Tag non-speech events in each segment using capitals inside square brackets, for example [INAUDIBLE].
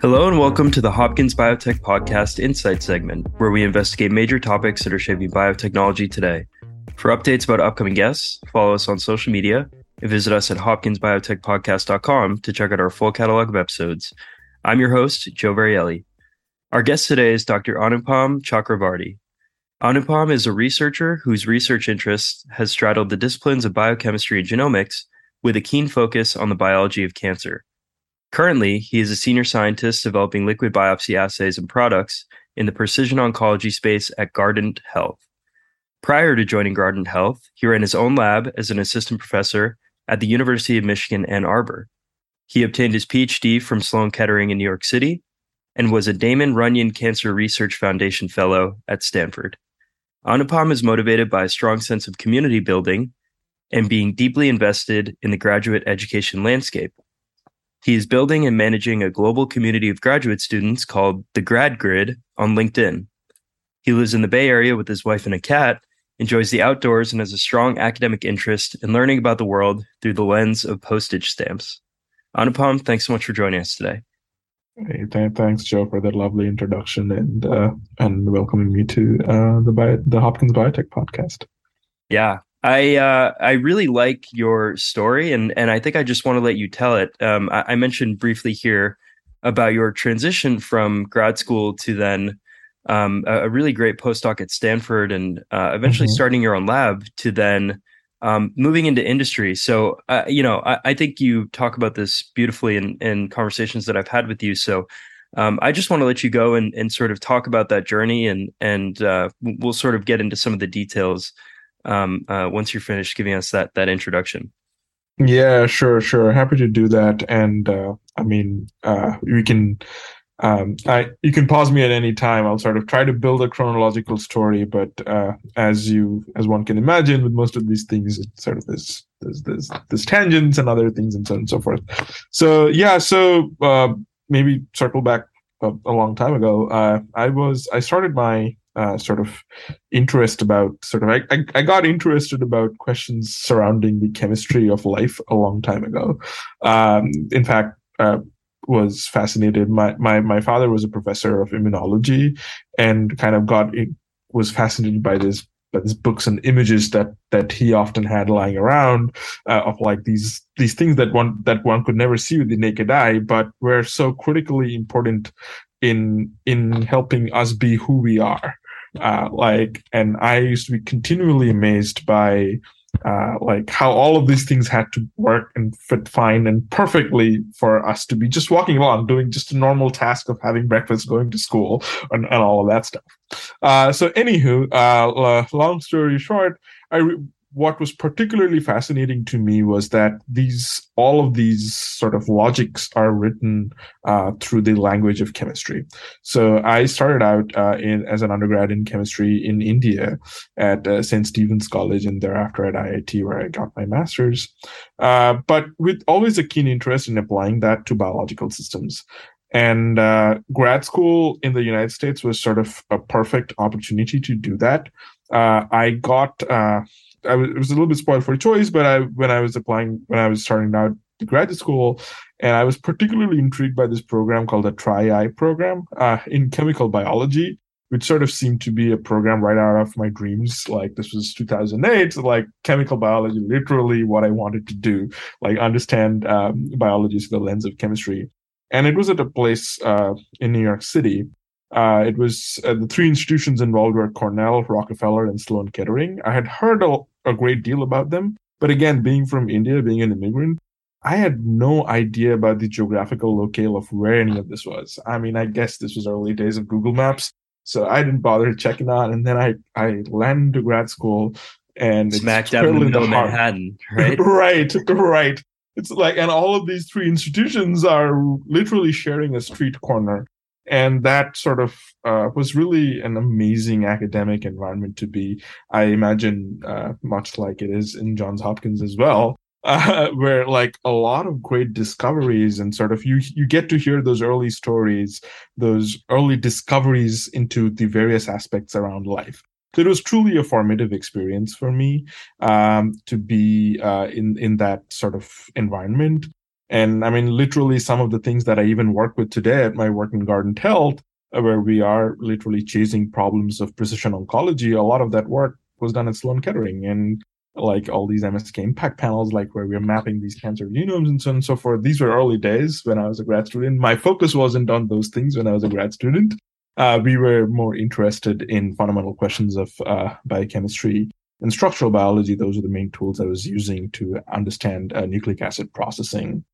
Hello and welcome to the Hopkins Biotech Podcast Insight segment, where we investigate major topics that are shaping biotechnology today. For updates about upcoming guests, follow us on social media and visit us at hopkinsbiotechpodcast.com to check out our full catalog of episodes. I'm your host, Joe Varielli. Our guest today is Dr. Anupam Chakravarty. Anupam is a researcher whose research interest has straddled the disciplines of biochemistry and genomics with a keen focus on the biology of cancer. Currently, he is a senior scientist developing liquid biopsy assays and products in the precision oncology space at Guardant Health. Prior to joining Guardant Health, he ran his own lab as an assistant professor at the University of Michigan Ann Arbor. He obtained his PhD from Sloan Kettering in New York City and was a Damon Runyon Cancer Research Foundation Fellow at Stanford. Anupam is motivated by a strong sense of community building and being deeply invested in the graduate education landscape. He is building and managing a global community of graduate students called the Grad Grid on LinkedIn. He lives in the Bay Area with his wife and a cat, enjoys the outdoors, and has a strong academic interest in learning about the world through the lens of postage stamps. Anupam, thanks so much for joining us today. Hey, th- thanks, Joe, for that lovely introduction and uh, and welcoming me to uh, the the Hopkins Biotech podcast. Yeah, I uh, I really like your story, and and I think I just want to let you tell it. Um, I, I, mentioned briefly here about your transition from grad school to then um, a, a, really great postdoc at Stanford, and uh, eventually mm-hmm. starting your own lab to then um, moving into industry. So uh, you know, I, I, think you talk about this beautifully in, in conversations that I've had with you. So. Um, I just want to let you go and, and sort of talk about that journey, and and uh, we'll sort of get into some of the details um, uh, once you're finished giving us that that introduction. Yeah, sure, sure. Happy to do that. And uh, I mean, uh, we can. Um, I you can pause me at any time. I'll sort of try to build a chronological story, but uh, as you as one can imagine, with most of these things, it sort of this there's, there's tangents and other things and so on and so forth. So yeah, so uh, maybe circle back a, a long time ago. Uh, I was I started my uh, sort of interest about sort of I, I, I got interested about questions surrounding the chemistry of life a long time ago. Um, in fact, uh, was fascinated. My my my father was a professor of immunology, and kind of got was fascinated by this by these books and images that that he often had lying around uh, of like these these things that one that one could never see with the naked eye, but were so critically important in in helping us be who we are uh, like, and I used to be continually amazed by uh, like how all of these things had to work and fit fine and perfectly for us to be just walking along, doing just a normal task of having breakfast, going to school, and, and all of that stuff. Uh, so, anywho, uh, long story short, I re- what was particularly fascinating to me was that these all of these sort of logics are written uh, through the language of chemistry. So I started out uh, in, as an undergrad in chemistry in India at uh, St. Stephen's College, and thereafter at IIT, where I got my master's. Uh, but with always a keen interest in applying that to biological systems. And uh, grad school in the United States was sort of a perfect opportunity to do that. Uh, I got I was, it was a little bit spoiled for choice, but I when I was applying when I was starting out to graduate school, and I was particularly intrigued by this program called the Tri-I program uh, in chemical biology, which sort of seemed to be a program right out of my dreams. Like this was 2008, so like chemical biology, literally what I wanted to do, like understand um, biology through the lens of chemistry. And it was at a place uh, in New York City uh, it was uh, the three institutions involved were Cornell, Rockefeller, and Sloan Kettering. I had heard a, a great deal about them, but again, being from India, being an immigrant, I had no idea about the geographical locale of where any of this was. I mean, I guess this was early days of Google Maps, so I didn't bother checking out. And then I I landed to grad school and smack dab in the middle of Manhattan, [LAUGHS] right? right, right. It's like, and all of these three institutions are literally sharing a street corner and that sort of uh, was really an amazing academic environment to be. I imagine uh, much like it is in Johns Hopkins as well, [LAUGHS] uh, where like a lot of great discoveries and sort of you you get to hear those early stories, those early discoveries into the various aspects around life. So it was truly a formative experience for me um, to be uh, in in that sort of environment And I mean, literally, some of the things that I even work with today at my work in Guardant Health, uh, where we are literally chasing problems of precision oncology, a lot of that work was done at Sloan Kettering. And like all these MSK impact panels, like where we're mapping these cancer genomes and so on and so forth. These were early days when I was a grad student. My focus wasn't on those things when I was a grad student. Uh, we were more interested in fundamental questions of uh, biochemistry and structural biology. Those are the main tools I was using to understand uh, nucleic acid processing.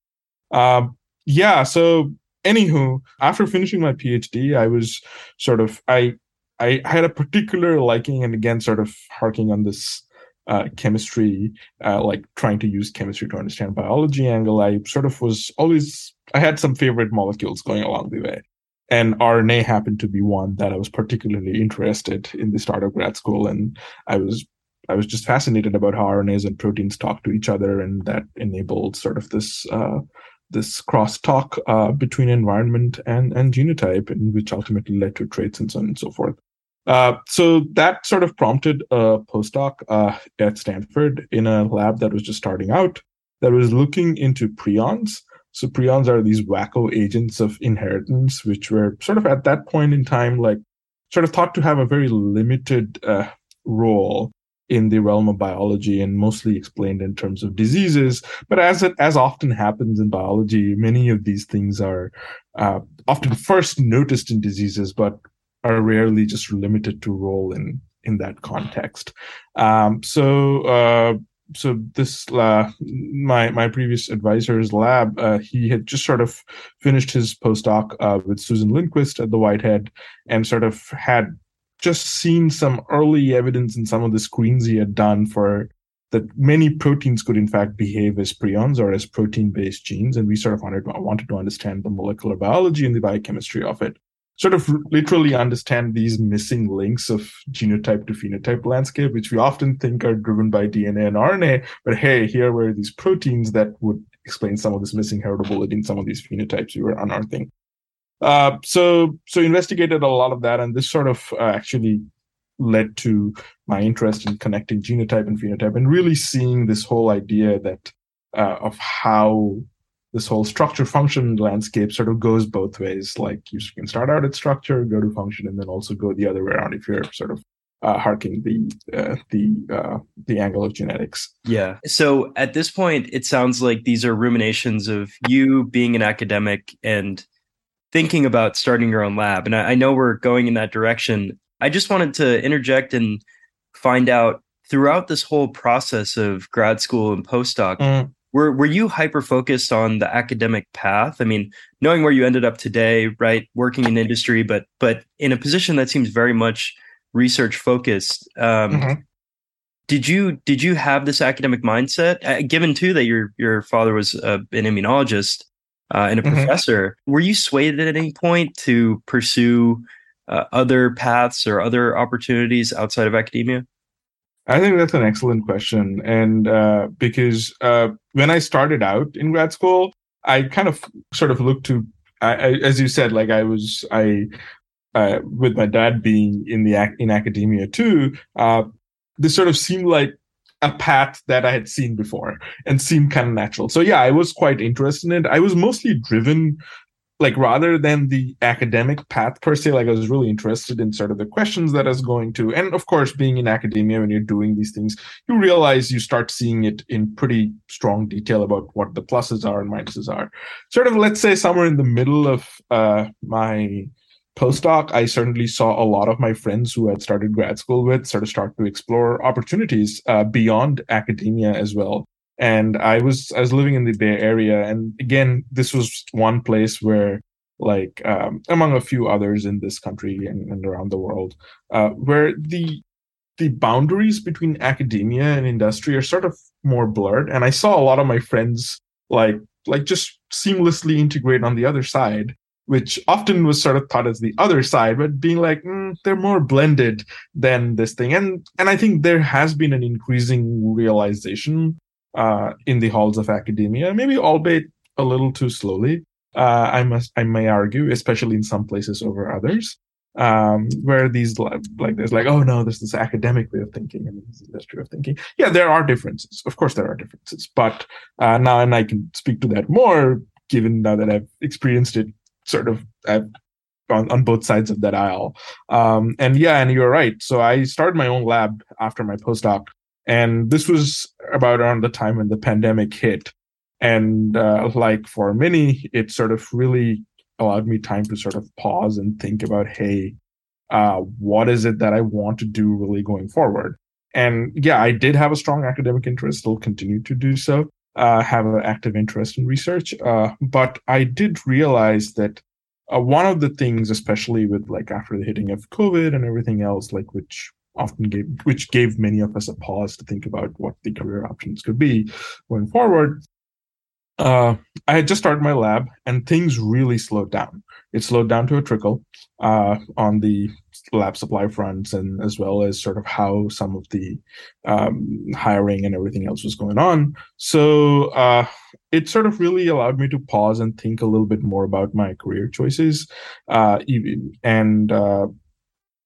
Um, yeah. So, anywho, after finishing my PhD, I was sort of I I had a particular liking, and again, sort of harking on this uh, chemistry, uh, like trying to use chemistry to understand biology angle, I sort of was always, I had some favorite molecules going along the way. And RNA happened to be one that I was particularly interested in the start of grad school. And I was, I was just fascinated about how RNAs and proteins talk to each other. And that enabled sort of this, uh, this crosstalk uh, between environment and, and genotype, and which ultimately led to traits and so on and so forth. Uh, so that sort of prompted a postdoc uh, at Stanford in a lab that was just starting out that was looking into prions. So prions are these wacko agents of inheritance, which were sort of at that point in time, like sort of thought to have a very limited uh, role in the realm of biology and mostly explained in terms of diseases. But as it as often happens in biology, many of these things are uh, often first noticed in diseases, but are rarely just limited to role in in that context. Um, so uh, so this uh, my my previous advisor's lab, uh, he had just sort of finished his postdoc uh, with Susan Lindquist at the Whitehead, and sort of had just seen some early evidence in some of the screens he had done for that many proteins could in fact behave as prions or as protein-based genes, and we sort of wanted to, wanted to understand the molecular biology and the biochemistry of it sort of literally understand these missing links of genotype to phenotype landscape, which we often think are driven by DNA and RNA. But hey, here were these proteins that would explain some of this missing heritability in some of these phenotypes we were unearthing. Uh, so, so investigated a lot of that, and this sort of uh, actually led to my interest in connecting genotype and phenotype, and really seeing this whole idea that uh, of how this whole structure function landscape sort of goes both ways. Like you can start out at structure, go to function, and then also go the other way around if you're sort of uh, harking the uh, the uh, the angle of genetics. Yeah. So at this point, it sounds like these are ruminations of you being an academic and thinking about starting your own lab. And I, I know we're going in that direction. I just wanted to interject and find out throughout this whole process of grad school and postdoc. Mm were were you hyper focused on the academic path? I mean, knowing where you ended up today, right, working in industry, but but in a position that seems very much research focused. Um, mm-hmm. Did you did you have this academic mindset? Uh, given too that your your father was uh, an immunologist uh, and a mm-hmm. professor, were you swayed at any point to pursue uh, other paths or other opportunities outside of academia? I think that's an excellent question. And uh, because uh, when I started out in grad school, I kind of sort of looked to, I, I, as you said, like I was, I, uh, with my dad being in the in academia too, uh, this sort of seemed like a path that I had seen before and seemed kind of natural. So yeah, I was quite interested in it. I was mostly driven like rather than the academic path per se like i was really interested in sort of the questions that i was going to and of course being in academia when you're doing these things you realize you start seeing it in pretty strong detail about what the pluses are and minuses are sort of let's say somewhere in the middle of uh, my postdoc i certainly saw a lot of my friends who had started grad school with sort of start to explore opportunities uh, beyond academia as well. And I was I was living in the Bay Area, and again, this was one place where, like, um, among a few others in this country and, and around the world, uh, where the the boundaries between academia and industry are sort of more blurred, and I saw a lot of my friends like like just seamlessly integrate on the other side which often was sort of thought as the other side, but being like mm, they're more blended than this thing. And and I think there has been an increasing realization uh, in the halls of academia, maybe albeit a little too slowly. Uh, I must, I may argue, especially in some places over others, um, where these like, there's like oh no there's this academic way of thinking and this is industry of thinking yeah there are differences of course there are differences but uh, now and i can speak to that more given now that i've experienced it sort of I've, on, on both sides of that aisle. Um, and yeah and you're right. So i started my own lab after my postdoc and this was about around the time when the pandemic hit. And uh, like for many it sort of really allowed me time to sort of pause and think about, hey, uh, what is it that I want to do really going forward? And yeah, I did have a strong academic interest, still continue to do so, uh, have an active interest in research. Uh, but I did realize that uh, one of the things, especially with like after the hitting of COVID and everything else, like which often gave which gave many of us a pause to think about what the career options could be going forward uh, I had just started my lab and things really slowed down. It slowed down to a trickle uh, on the lab supply fronts and as well as sort of how some of the um, hiring and everything else was going on. So uh, it sort of really allowed me to pause and think a little bit more about my career choices. Uh, and uh,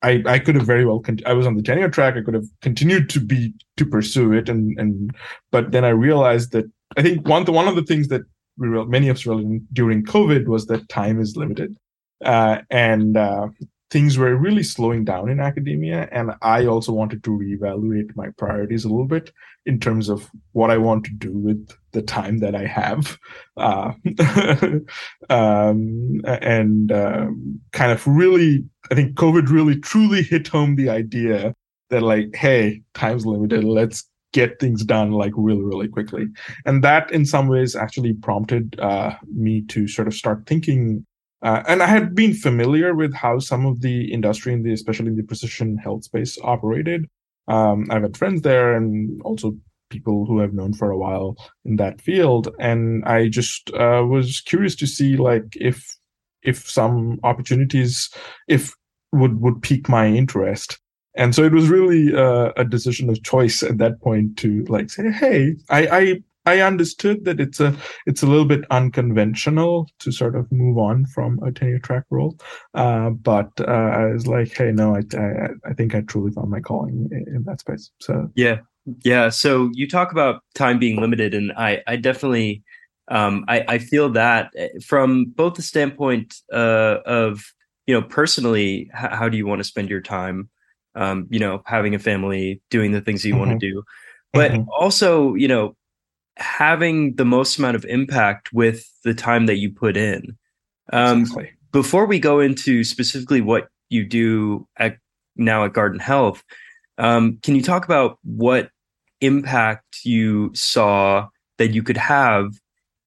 I, I could have very well con- I was on the tenure track. I could have continued to be to pursue it, and and but then I realized that I think one one of the things that we real, many of us realized during COVID was that time is limited, uh, and uh, things were really slowing down in academia. And I also wanted to reevaluate my priorities a little bit in terms of what I want to do with the time that I have, uh, [LAUGHS] um, and um, kind of really, I think COVID really truly hit home the idea that like, hey, time's limited. Let's get things done like really really quickly. And that in some ways actually prompted uh, me to sort of start thinking uh, and i had been familiar with how some of the industry in the especially in the precision health space operated. Um, i've had friends there and also people who i've known for a while in that field. And i just uh, was curious to see like if if some opportunities if would would pique my interest and so it was really uh, a decision of choice at that point to like say hey I, I i understood that it's a it's a little bit unconventional to sort of move on from a tenure track role uh, but uh, i was like hey no I, I, I think i truly found my calling in, in that space. So yeah. Yeah. So you talk about time being limited and i i definitely um, I, I feel that eh, from both the standpoint uh, of you know personally how do you want to spend your time um, you know, having a family, doing the things you mm-hmm. want to do, but mm-hmm. also, you know, having the most amount of impact with the time that you put in. Um, exactly. Before we go into specifically what you do at now at Guardant Health, um, can you talk about what impact you saw that you could have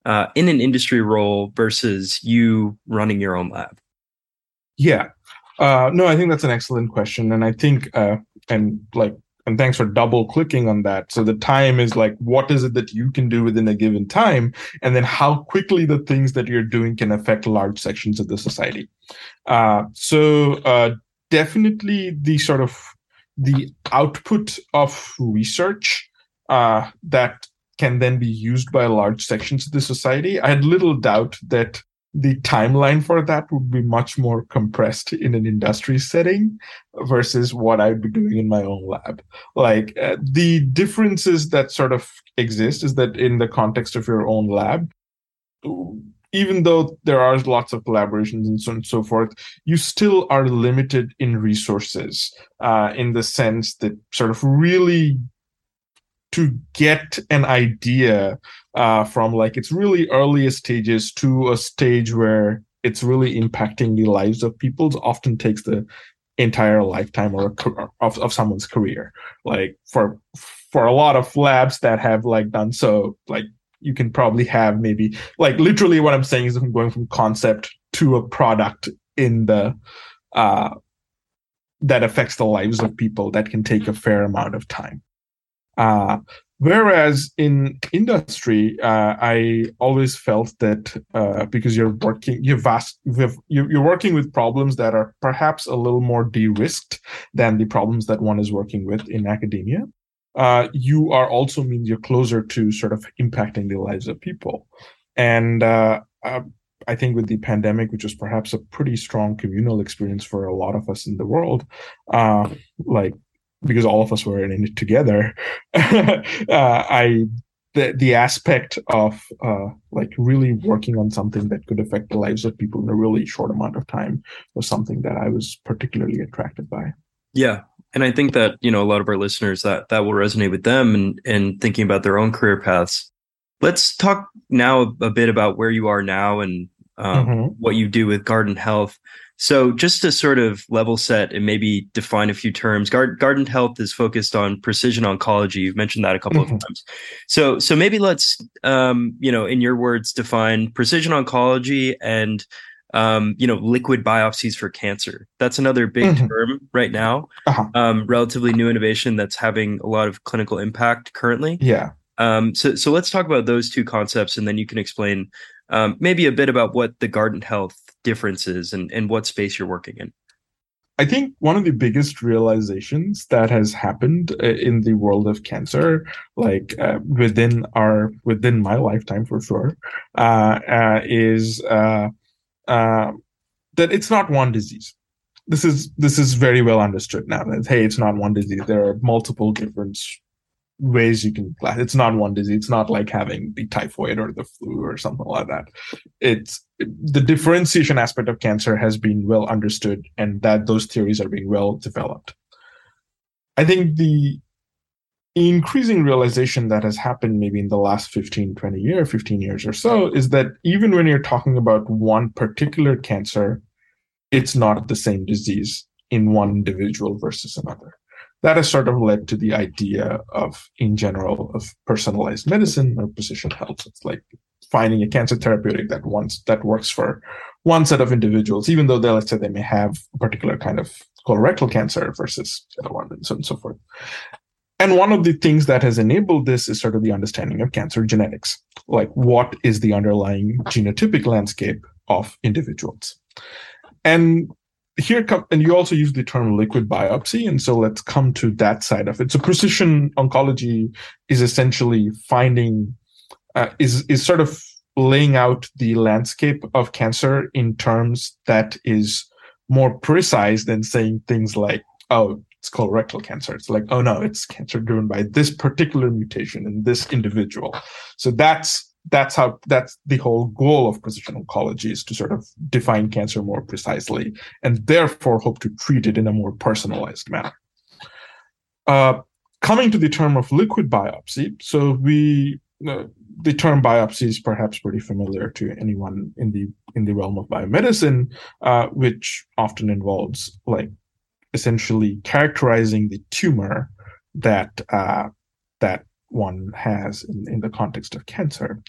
uh, in an industry role versus you running your own lab? Yeah. Uh, no, I think that's an excellent question, and I think uh, and like and thanks for double clicking on that. So the time is like what is it that you can do within a given time, and then how quickly the things that you're doing can affect large sections of the society. Uh, so uh, definitely the sort of the output of research uh, that can then be used by large sections of the society. I had little doubt that the timeline for that would be much more compressed in an industry setting versus what I'd be doing in my own lab. Like uh, the differences that sort of exist is that in the context of your own lab, even though there are lots of collaborations and so on and so forth, you still are limited in resources uh, in the sense that sort of really to get an idea uh, from like its really earliest stages to a stage where it's really impacting the lives of people often takes the entire lifetime or of, of someone's career. Like for for a lot of labs that have like done so like you can probably have maybe like literally what i'm saying is i'm going from concept to a product in the uh that affects the lives of people that can take a fair amount of time uh Whereas in industry, uh, I always felt that uh, because you're working, you're vast, you're working with problems that are perhaps a little more de-risked than the problems that one is working with in academia. Uh, you are also means you're closer to sort of impacting the lives of people, and uh, uh, I think with the pandemic, which was perhaps a pretty strong communal experience for a lot of us in the world, uh, like because all of us were in it together, [LAUGHS] uh, I the the aspect of uh, like really working on something that could affect the lives of people in a really short amount of time was something that I was particularly attracted by. Yeah, and I think that you know a lot of our listeners that that will resonate with them and and thinking about their own career paths. Let's talk now a bit about where you are now and um, mm-hmm. what you do with Guardant Health. So, just to sort of level set and maybe define a few terms, Guard, Guardant Health is focused on precision oncology. You've mentioned that a couple mm-hmm. of times. So, so maybe let's, um, you know, in your words, define precision oncology and, um, you know, liquid biopsies for cancer. That's another big mm-hmm. term right now. Uh-huh. Um, relatively new innovation that's having a lot of clinical impact currently. Yeah. Um, so, so let's talk about those two concepts, and then you can explain um, maybe a bit about what the Guardant Health differences and, and what space you're working in. I think one of the biggest realizations that has happened uh, in the world of cancer, like uh, within our within my lifetime for sure, uh, uh, is uh, uh, that it's not one disease. This is this is very well understood now. That hey, it's not one disease. There are multiple different ways you can class. It's not one disease. It's not like having the typhoid or the flu or something like that. It's the differentiation aspect of cancer has been well understood, and that those theories are being well developed. I think the increasing realization that has happened maybe in the last 15 20 years 15 years or so is that even when you're talking about one particular cancer it's not the same disease in one individual versus another that has sort of led to the idea of, in general, of personalized medicine or precision health. It's like finding a cancer therapeutic that wants that works for one set of individuals, even though they let's say they may have a particular kind of colorectal cancer versus the other one, and so on and so forth. And one of the things that has enabled this is sort of the understanding of cancer genetics, like what is the underlying genotypic landscape of individuals. And here come and you also use the term liquid biopsy and so let's come to that side of it. So precision oncology is essentially finding uh, is is sort of laying out the landscape of cancer in terms that is more precise than saying things like oh it's colorectal cancer. It's like oh no it's cancer driven by this particular mutation in this individual. So that's that's how that's the whole goal of precision oncology is to sort of define cancer more precisely and therefore hope to treat it in a more personalized manner. Uh, coming to the term of liquid biopsy, so we uh, the term biopsy is perhaps pretty familiar to anyone in the in the realm of biomedicine, uh, which often involves like essentially characterizing the tumor that uh, that one has in, in the context of cancer.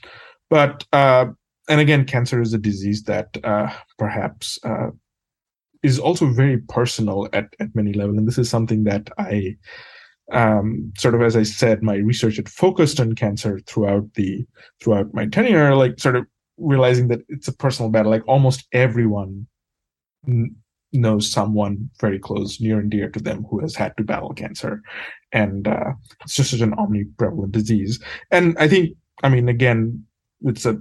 But, uh, and again, cancer is a disease that uh, perhaps uh, is also very personal at, at many levels. And this is something that I, um, sort of as I said, my research had focused on cancer throughout the throughout my tenure, like sort of realizing that it's a personal battle. Like almost everyone knows someone very close, near and dear to them who has had to battle cancer. And uh, it's just such an omniprevalent disease. And I think, I mean, again, it's a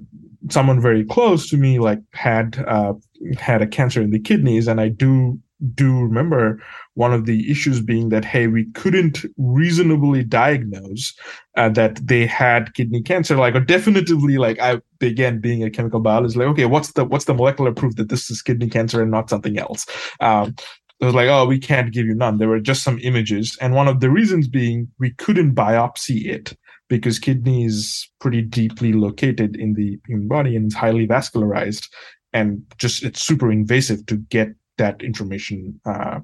someone very close to me like had uh, had a cancer in the kidneys, and I do do remember one of the issues being that hey we couldn't reasonably diagnose uh, that they had kidney cancer like or definitively like i again being a chemical biologist like okay what's the what's the molecular proof that this is kidney cancer and not something else? Um, it was like oh we can't give you none. There were just some images. And one of the reasons being we couldn't biopsy it because kidney is pretty deeply located in the human body and it's highly vascularized and just it's super invasive to get that information uh,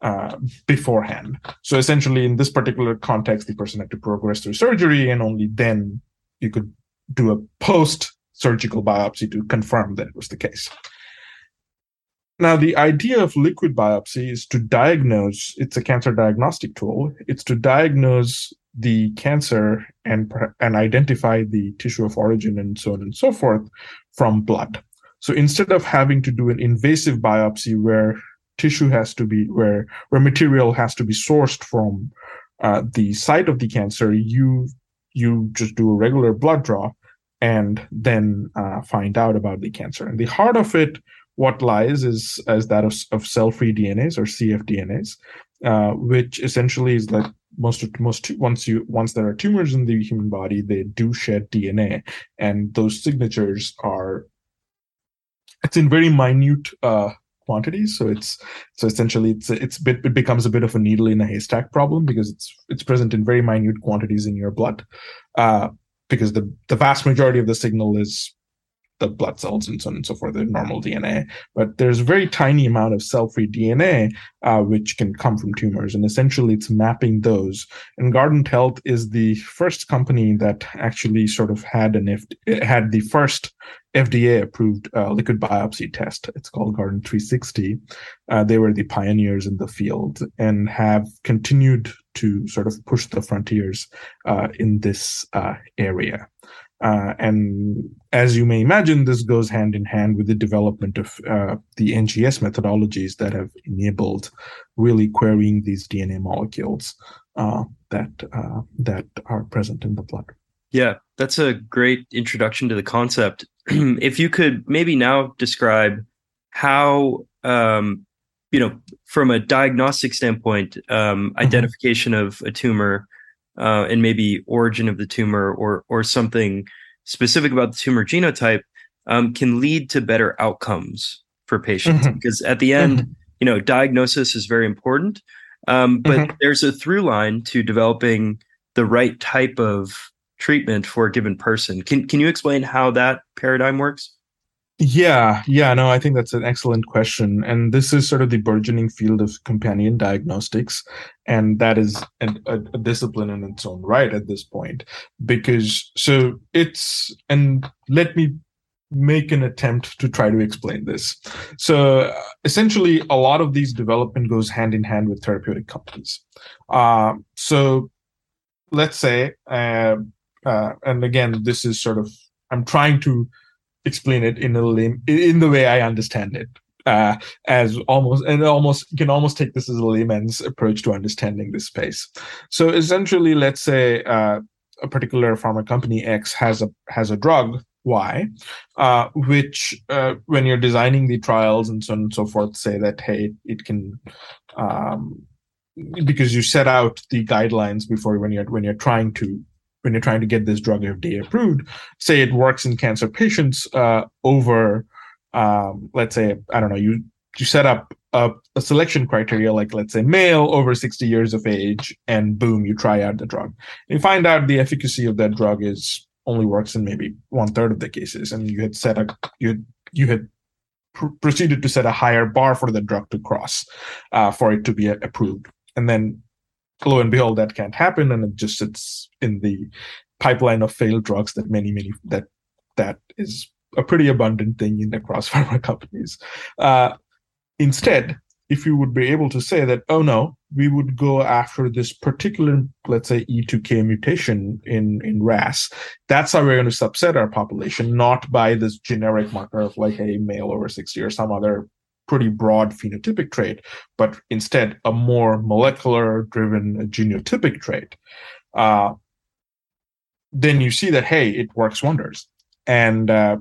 uh, beforehand. So essentially, in this particular context, the person had to progress through surgery, and only then you could do a post-surgical biopsy to confirm that it was the case. Now, the idea of liquid biopsy is to diagnose, it's a cancer diagnostic tool. It's to diagnose the cancer and, and identify the tissue of origin and so on and so forth from blood. So instead of having to do an invasive biopsy where tissue has to be where where material has to be sourced from uh, the site of the cancer, you you just do a regular blood draw, and then uh, find out about the cancer. And the heart of it, what lies is as that of, of cell-free DNAs or cfDNAs, uh, which essentially is like most most once you once there are tumors in the human body, they do shed DNA, and those signatures are it's in very minute uh, quantities. So it's so essentially it's it's bit it becomes a bit of a needle in a haystack problem because it's it's present in very minute quantities in your blood. Uh, because the the vast majority of the signal is the blood cells and so on and so forth, the normal DNA. But there's a very tiny amount of cell-free DNA uh, which can come from tumors, and essentially it's mapping those. And Guardant Health is the first company that actually sort of had an if had the first FDA-approved uh, liquid biopsy test. It's called Guardant 360. Uh, they were the pioneers in the field and have continued to sort of push the frontiers uh, in this uh, area. Uh, and as you may imagine, this goes hand in hand with the development of uh, the NGS methodologies that have enabled really querying these DNA molecules that that are present in the blood. Yeah, that's a great introduction to the concept. [CLEARS THROAT] if you could maybe now describe how um, you know from a diagnostic standpoint um, mm-hmm. identification of a tumor uh, and maybe origin of the tumor or or something specific about the tumor genotype um, can lead to better outcomes for patients mm-hmm. because at the end mm-hmm. you know diagnosis is very important um, but mm-hmm. there's a through line to developing the right type of treatment for a given person can can you explain how that paradigm works yeah, yeah, no, I think that's an excellent question. And this is sort of the burgeoning field of companion diagnostics. And that is an, a, a discipline in its own right at this point. Because, so it's, and let me make an attempt to try to explain this. So essentially, a lot of these development goes hand in hand with therapeutic companies. Uh, so let's say, uh, uh, and again, this is sort of, I'm trying to explain it in a lame, in the way I understand it. Uh, as almost and almost you can almost take this as a layman's approach to understanding this space. So essentially, let's say uh, a particular pharma company X has a has a drug Y, uh, which uh, when you're designing the trials and so on and so forth, say that hey, it can um, because you set out the guidelines before when you're when you're trying to when you're trying to get this drug FDA approved, say it works in cancer patients uh, over, um, let's say, I don't know, you you set up a, a, selection criteria like let's say male over 60 years of age, and boom, you try out the drug. You find out the efficacy of that drug is only works in maybe one third of the cases, and you had set a you you had pr- proceeded to set a higher bar for the drug to cross uh, for it to be approved, and then lo and behold, that can't happen, and it just sits in the pipeline of failed drugs that many, many that that is a pretty abundant thing in across [LAUGHS] pharma companies. Uh, instead, if you would be able to say that, oh no, we would go after this particular, let's say, E2K mutation in, in RAS, that's how we're going to subset our population, not by this generic marker of like a male over 60 or some other pretty broad phenotypic trait, but instead a more molecular driven genotypic trait, uh, then you see that, hey, it works wonders. And uh,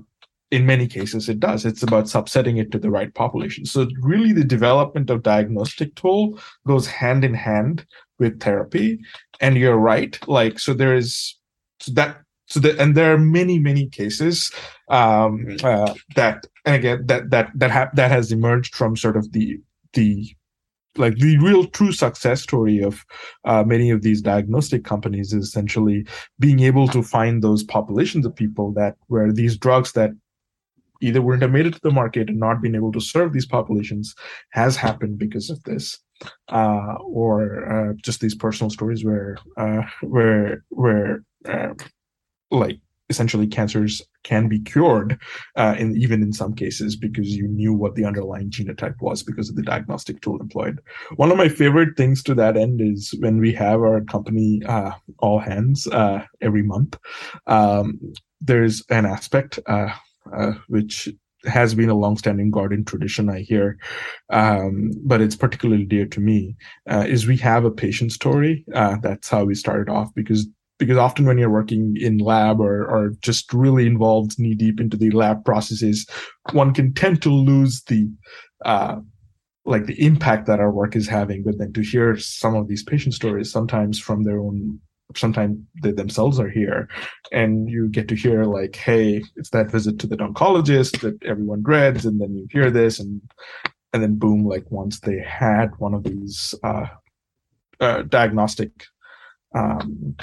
in many cases, it does. It's about subsetting it to the right population. So, really, the development of diagnostic tool goes hand in hand with therapy. And you're right. Like, so there is so that so that and there are many many cases um, uh, that and again that that that ha- that has emerged from sort of the the like the real true success story of uh, many of these diagnostic companies is essentially being able to find those populations of people that where these drugs that either have made it to the market and not been able to serve these populations has happened because of this uh, or uh, just these personal stories where uh, where where uh, like essentially cancers can be cured uh, in even in some cases because you knew what the underlying genotype was because of the diagnostic tool employed one of my favorite things to that end is when we have our company uh, all hands uh, every month um, there's an aspect uh, uh, which has been a long-standing Guardant tradition, I hear, um, but it's particularly dear to me. Uh, is we have a patient story. that's how we started off because because often when you're working in lab or, or just really involved knee deep into the lab processes, one can tend to lose the uh, like the impact that our work is having. But then to hear some of these patient stories, sometimes from their own, sometimes they themselves are here, and you get to hear like, hey, it's that visit to the oncologist that everyone dreads, and then you hear this, and and then boom, like once they had one of these uh, uh, diagnostic um,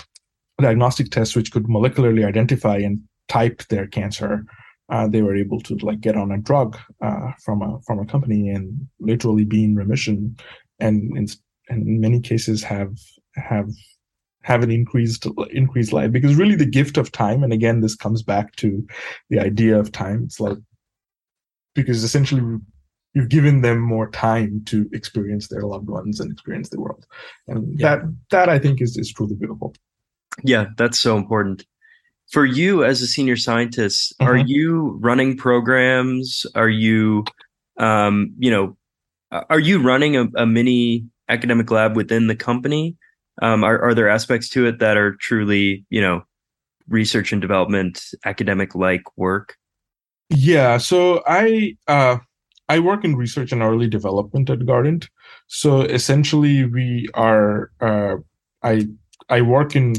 diagnostic tests which could molecularly identify and type their cancer, uh, they were able to like get on a drug uh, from a from a company and literally be in remission, and in, and in many cases have have have an increased increased life because really the gift of time and again this comes back to the idea of time. It's like because essentially you've given them more time to experience their loved ones and experience the world. And yeah. that that i think is is truly beautiful yeah that's so important for you as a senior scientist mm-hmm. are you running programs are you um you know are you running a, a mini academic lab within the company um are, are there aspects to it that are truly you know research and development academic like work yeah so i uh I work in research and early development at Guardant. So essentially, we are uh, I I work in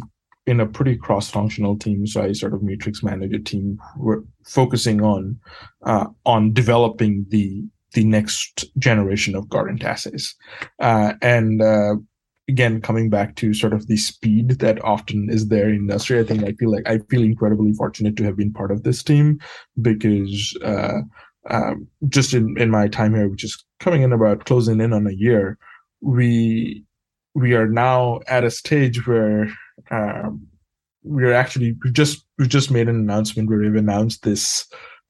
in a pretty cross-functional team. So I sort of matrix manager team. We're focusing on uh, on developing the the next generation of Guardant assays, uh, and uh, again coming back to sort of the speed that often is there in industry i think i feel like i feel incredibly fortunate to have been part of this team because uh, um, just in, in my time here, which is coming in about closing in on a year, we we are now at a stage where um, we're actually we just we just made an announcement where we've announced this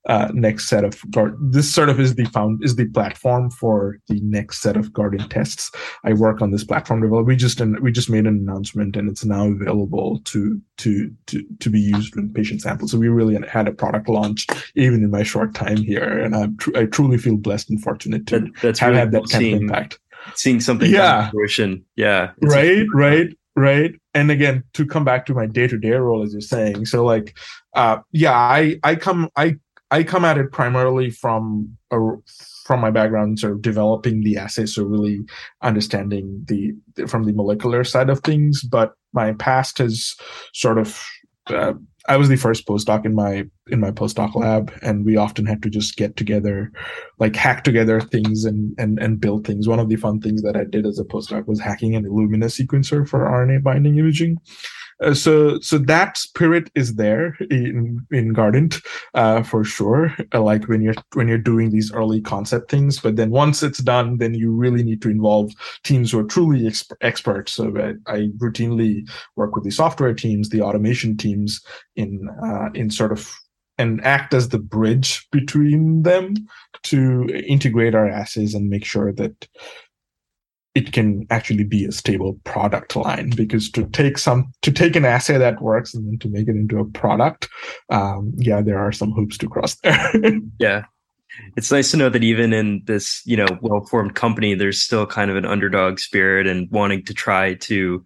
uh, next set of guard. This sort of is the found is the platform for the next set of Guardant tests. I work on this platform develop. We just we just made an announcement and it's now available to to to to be used in patient samples. So we really had a product launch even in my short time here, and I tr- I truly feel blessed and fortunate to that, that's have really had that kind seeing, of impact. Seeing something, yeah, fruition, yeah, right, right right and again to come back to my day-to-day role as you're saying so like uh yeah i i come i I come at it primarily from a, from my background, sort of developing the assay, so really understanding the from the molecular side of things. But my past has sort of uh, I was the first postdoc in my in my postdoc lab, and we often had to just get together, like hack together things and and and build things. One of the fun things that I did as a postdoc was hacking an Illumina sequencer for RNA binding imaging. Uh, so so that spirit is there in in Guardant uh, for sure. Uh, like when you're when you're doing these early concept things, but then once it's done, then you really need to involve teams who are truly exp- experts. So I, I, routinely work with the software teams, the automation teams in uh, in sort of and act as the bridge between them to integrate our assays and make sure that it can actually be a stable product line because to take some to take an assay that works and then to make it into a product um, yeah there are some hoops to cross there. [LAUGHS] Yeah. It's nice to know that even in this you know well-formed company there's still kind of an underdog spirit and wanting to try to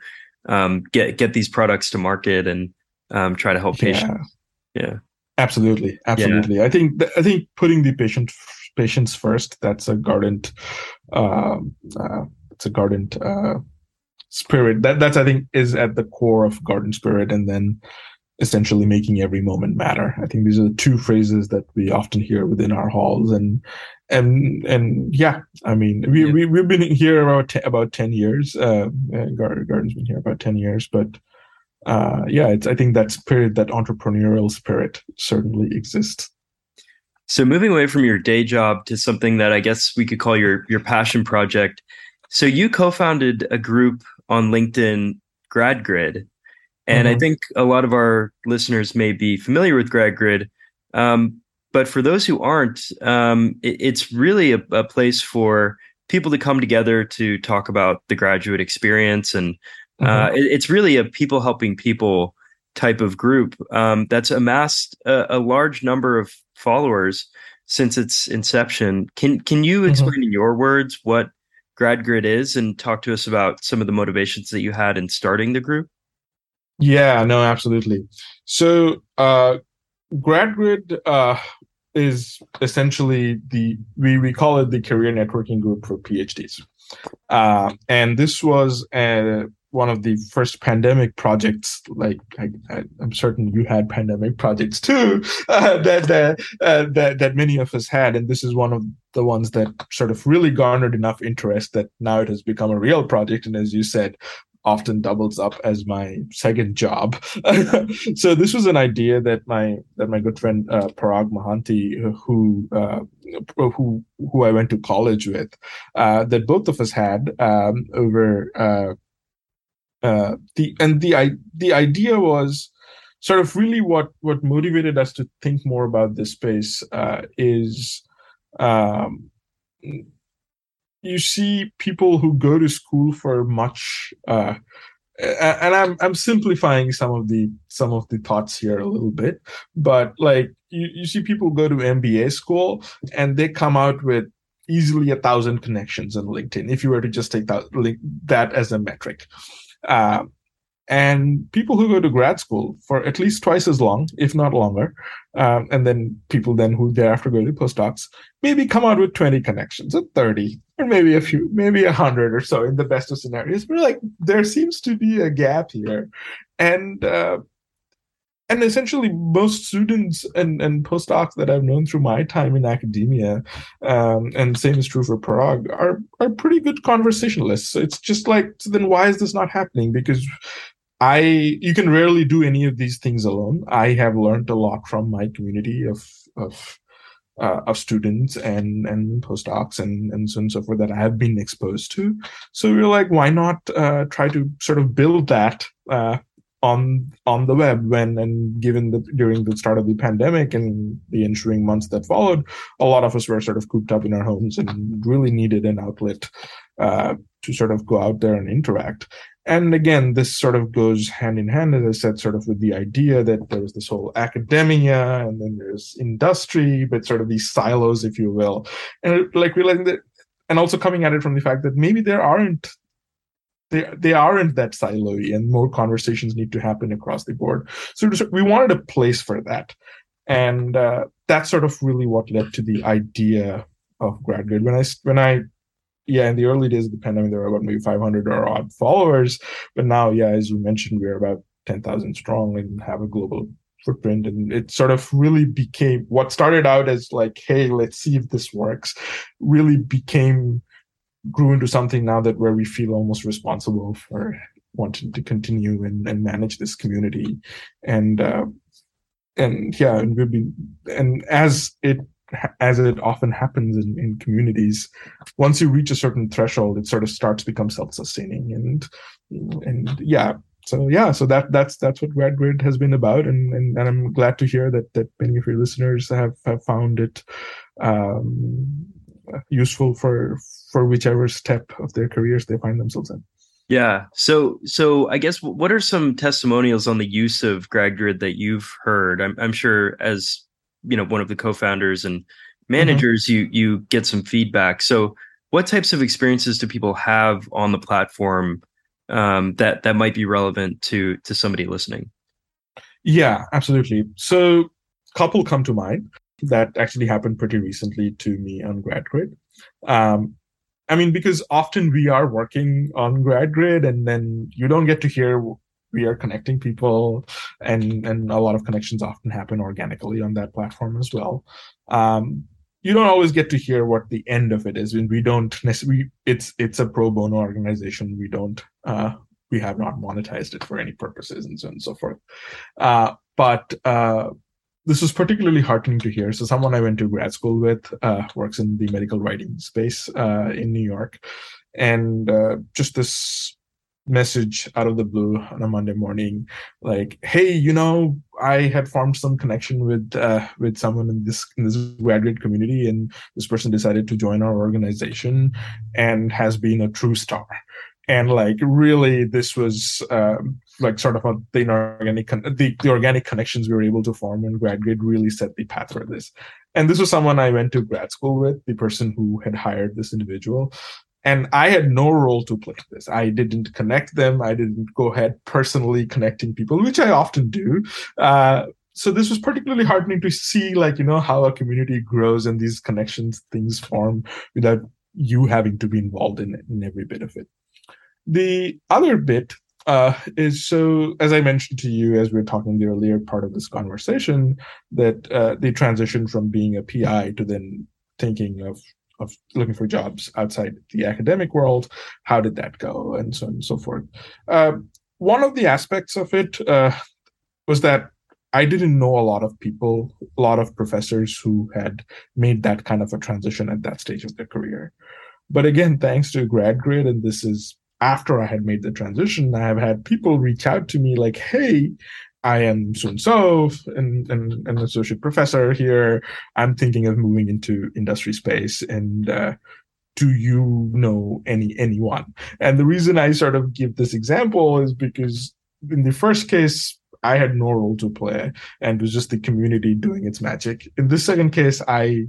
um, get get these products to market and um, try to help patients. Yeah, yeah. absolutely. Absolutely. Yeah. i think th- i think putting the patient patients first that's a Guardant um, uh, it's a Guardant uh, spirit. That that's I think is at the core of Guardant spirit, and then essentially making every moment matter. I think these are the two phrases that we often hear within our halls, and and and yeah, I mean we, yeah. we we've been here about t- about ten years. Uh, Guardant's been here about ten years, but uh, yeah, it's I think that spirit, that entrepreneurial spirit, certainly exists. So moving away from your day job to something that I guess we could call your your passion project, so you co-founded a group on LinkedIn, GradGrid, and mm-hmm. I think a lot of our listeners may be familiar with GradGrid. Um, but for those who aren't, um, it, it's really a, a, place for people to come together to talk about the graduate experience, and uh, mm-hmm. it, it's really a people helping people type of group um, that's amassed a, a, large number of followers since its inception. Can can you mm-hmm. explain mm-hmm. in your words what GradGrid is and talk to us about some of the motivations that you had in starting the group? Yeah, no, absolutely. So, uh, GradGrid uh, is essentially the we we call it the career networking group for PhDs, uh, and this was a one of the first pandemic projects. Like I, am certain you had pandemic projects too [LAUGHS] uh, that that, uh, that that many of us had, and this is one of the ones that sort of really garnered enough interest that now it has become a real project. And as you said, often doubles up as my second job. [LAUGHS] so this was an idea that my that my good friend uh, Parag Mohanty, who uh, who who I went to college with, uh, that both of us had um, over uh, the and the the idea was sort of really what what motivated us to think more about this space uh, is um, you see people who go to school for much uh, and I'm I'm simplifying some of the some of the thoughts here a little bit, but like you, you see people go to MBA school and they come out with easily a thousand connections on LinkedIn if you were to just take that that as a metric. Uh, and people who go to grad school for at least twice as long, if not longer, um, and then people then who thereafter go to postdocs, maybe come out with 20 connections or 30, or maybe a few, maybe a hundred or so in the best of scenarios. But like there seems to be a gap here, and uh, and essentially most students and, and postdocs that I've known through my time in academia, um, and same is true for Prague, are are pretty good conversationalists. So it's just like, so then why is this not happening? Because I you can rarely do any of these things alone. I have learned a lot from my community of of uh, of students and and postdocs and and so and so forth that I have been exposed to. So we are like, why not uh, try to sort of build that uh, on on the web when and given that during the start of the pandemic and the ensuing months that followed a lot of us were sort of cooped up in our homes and really needed an outlet uh, to sort of go out there and interact. And again this sort of goes hand in hand as i said sort of with the idea that there's this whole academia and then there's industry but sort of these silos if you will. And like realizing that and also coming at it from the fact that maybe there aren't they they aren't that siloy and more conversations need to happen across the board. So we wanted a place for that. And uh, that's sort of really what led to the idea of GradGrid when i when i yeah in the early days of the pandemic there were about maybe 500 or odd followers. But now yeah as you mentioned we're about 10,000 strong and have a global footprint. And it sort of really became what started out as like hey let's see if this works really became grew into something now that where we feel almost responsible for wanting to continue and, and manage this community. And uh, and yeah and we'll be and as it as it often happens in, in communities once you reach a certain threshold it sort of starts to become self-sustaining and and yeah. So yeah so that that's that's what GradGrid has been about. And, and and i'm glad to hear that that many of your listeners have have found it um useful for for whichever step of their careers they find themselves in. Yeah. So so I guess what are some testimonials on the use of GradGrid that you've heard? I'm I'm sure as you know one of the co-founders and managers mm-hmm. you you get some feedback. So what types of experiences do people have on the platform um, that that might be relevant to to somebody listening? Yeah, absolutely. So couple come to mind that actually happened pretty recently to me on GradGrid. Um, I mean, because often we are working on GradGrid and then you don't get to hear we are connecting people and, and a lot of connections often happen organically on that platform as well. Um, you don't always get to hear what the end of it is when we don't necessarily, it's, it's a pro bono organization. We don't, uh, we have not monetized it for any purposes and so on and so forth. Uh, but, uh, this was particularly heartening to hear. So, someone I went to grad school with uh, works in the medical writing space uh, in New York, and uh, just this message out of the blue on a Monday morning, like, "Hey, you know, I had formed some connection with uh, with someone in this in this graduate community, and this person decided to join our organization, and has been a true star." And like really this was um, like sort of the inorganic the, the organic connections we were able to form in GradGrid really set the path for this and this was someone i went to grad school with the person who had hired this individual and I had no role to play in this. I didn't connect them. I didn't go ahead personally connecting people, which I often do. Uh, so this was particularly heartening to see, like you know, how a community grows and these connections things form without you having to be involved in, in every bit of it. The other bit uh, is so, as I mentioned to you as we were talking the earlier part of this conversation, that uh, the transition from being a PI to then thinking of of looking for jobs outside the academic world. How did that go, and so on and so forth. Uh, one of the aspects of it uh, was that I didn't know a lot of people, a lot of professors who had made that kind of a transition at that stage of their career. But again, thanks to GradGrid, and this is after I had made the transition, I have had people reach out to me like, hey, I am so and so, and an associate professor here. I'm thinking of moving into industry space, and uh, do you know any anyone? And the reason I sort of give this example is because in the first case, I had no role to play, and it was just the community doing its magic. In this second case, I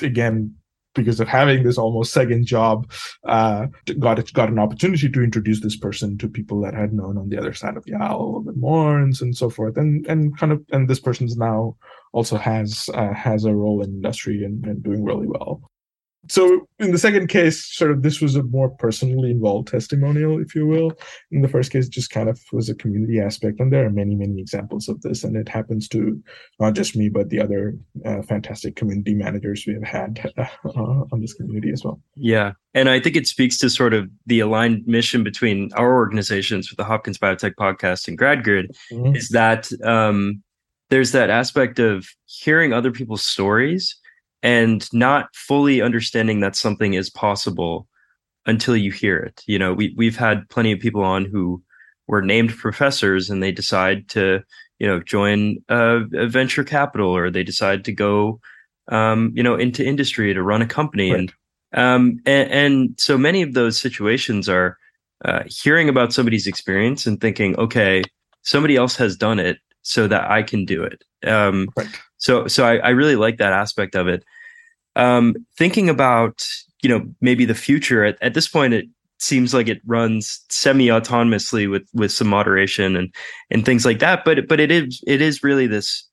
again because of having this almost second job, uh, got got an opportunity to introduce this person to people that had known on the other side of the aisle a little bit more, and, and so forth, and and kind of and this person's now also has uh, has a role in industry and, and doing really well so in the second case sort of this was a more personally involved testimonial if you will in the first case just kind of was a community aspect and there are many many examples of this and it happens to not just me but the other uh, fantastic community managers we have had uh, on this community as well yeah and i think it speaks to sort of the aligned mission between our organizations with the hopkins biotech podcast and gradgrid mm-hmm. is that um, there's that aspect of hearing other people's stories and not fully understanding that something is possible until you hear it. You know, we we've had plenty of people on who were named professors and they decide to, you know, join a, a venture capital or they decide to go, um, you know, into industry to run a company right. and um, and, and, so many of those situations are uh, hearing about somebody's experience and thinking, okay, somebody else has done it, so that I can do it. Um, right. So, so I, I, really like that aspect of it. Um, thinking about, you know, maybe the future at, at this point, it seems like it runs semi-autonomously with with some moderation and and things like that. But but it is it is really this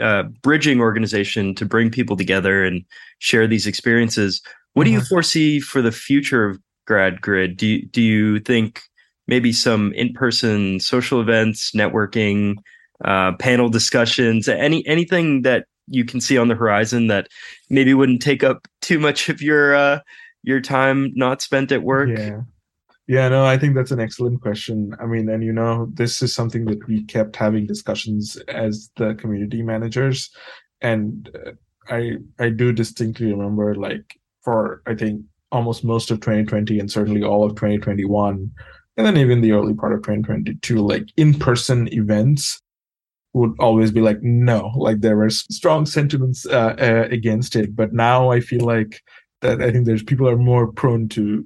uh, bridging organization to bring people together and share these experiences. What mm-hmm. do you mm-hmm. foresee for the future of GradGrid? Do you, do you think maybe some in-person social events, networking, uh, panel discussions, any anything that you can see on the horizon that maybe wouldn't take up too much of your uh, your time not spent at work? Yeah. Yeah, no, I think that's an excellent question. I mean, and you know, this is something that we kept having discussions as the community managers, and uh, I I do distinctly remember like for I think almost most of 2020 and certainly all of 2021, and then even the early part of 2022, like in person events would always be like no like there were strong sentiments uh, uh, against it. But now i feel like that i think there's people are more prone to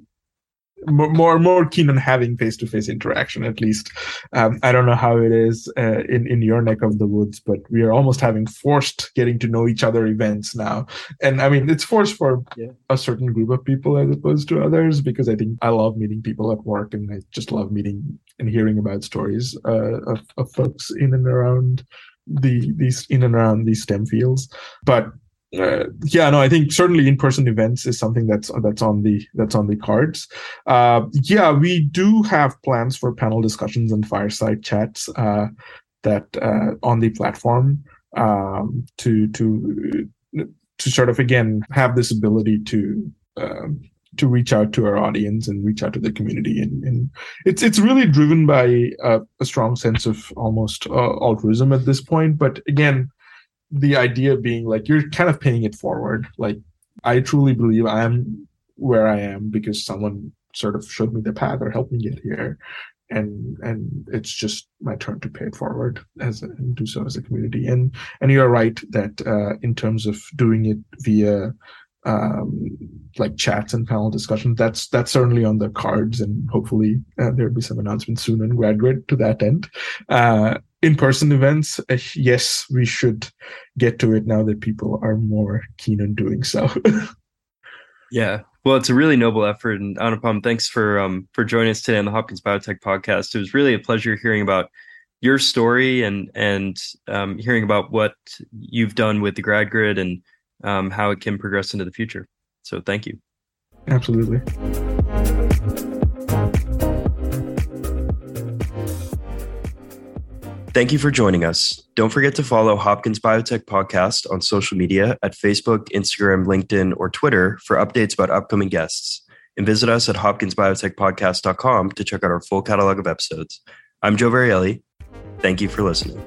more more, more keen on having face-to-face interaction at least. Um, i don't know how it is uh, in in your neck of the woods but we are almost having forced getting to know each other events now. And i mean it's forced for yeah. a certain group of people as opposed to others because i think i love meeting people at work and i just love meeting and hearing about stories uh, of, of folks in and around the these in and around these STEM fields. But uh, yeah, no, I think certainly in-person events is something that's that's on the that's on the cards. Uh, yeah, we do have plans for panel discussions and fireside chats uh, that uh, on the platform um, to to to sort of again have this ability to um, to reach out to our audience and reach out to the community and, and it's it's really driven by a, a strong sense of almost uh, altruism at this point but again the idea being like you're kind of paying it forward. Like I truly believe I am where I am because someone sort of showed me the path or helped me get here. And and it's just my turn to pay it forward as a, and do so as a community. And and you're right that uh, in terms of doing it via um, like chats and panel discussions. That's that's certainly on the cards, and hopefully uh, there'll be some announcements soon in GradGrid to that end. Uh, in-person events, uh, yes, we should get to it now that people are more keen on doing so. [LAUGHS] yeah. Well, it's a really noble effort, and Anupam, thanks for um, for joining us today on the Hopkins Biotech Podcast. It was really a pleasure hearing about your story and and um, hearing about what you've done with the GradGrid and um, how it can progress into the future. So, thank you. Absolutely. Thank you for joining us. Don't forget to follow Hopkins Biotech Podcast on social media at Facebook, Instagram, LinkedIn, or Twitter for updates about upcoming guests. And visit us at hopkinsbiotechpodcast.com to check out our full catalog of episodes. I'm Joe Varielli. Thank you for listening.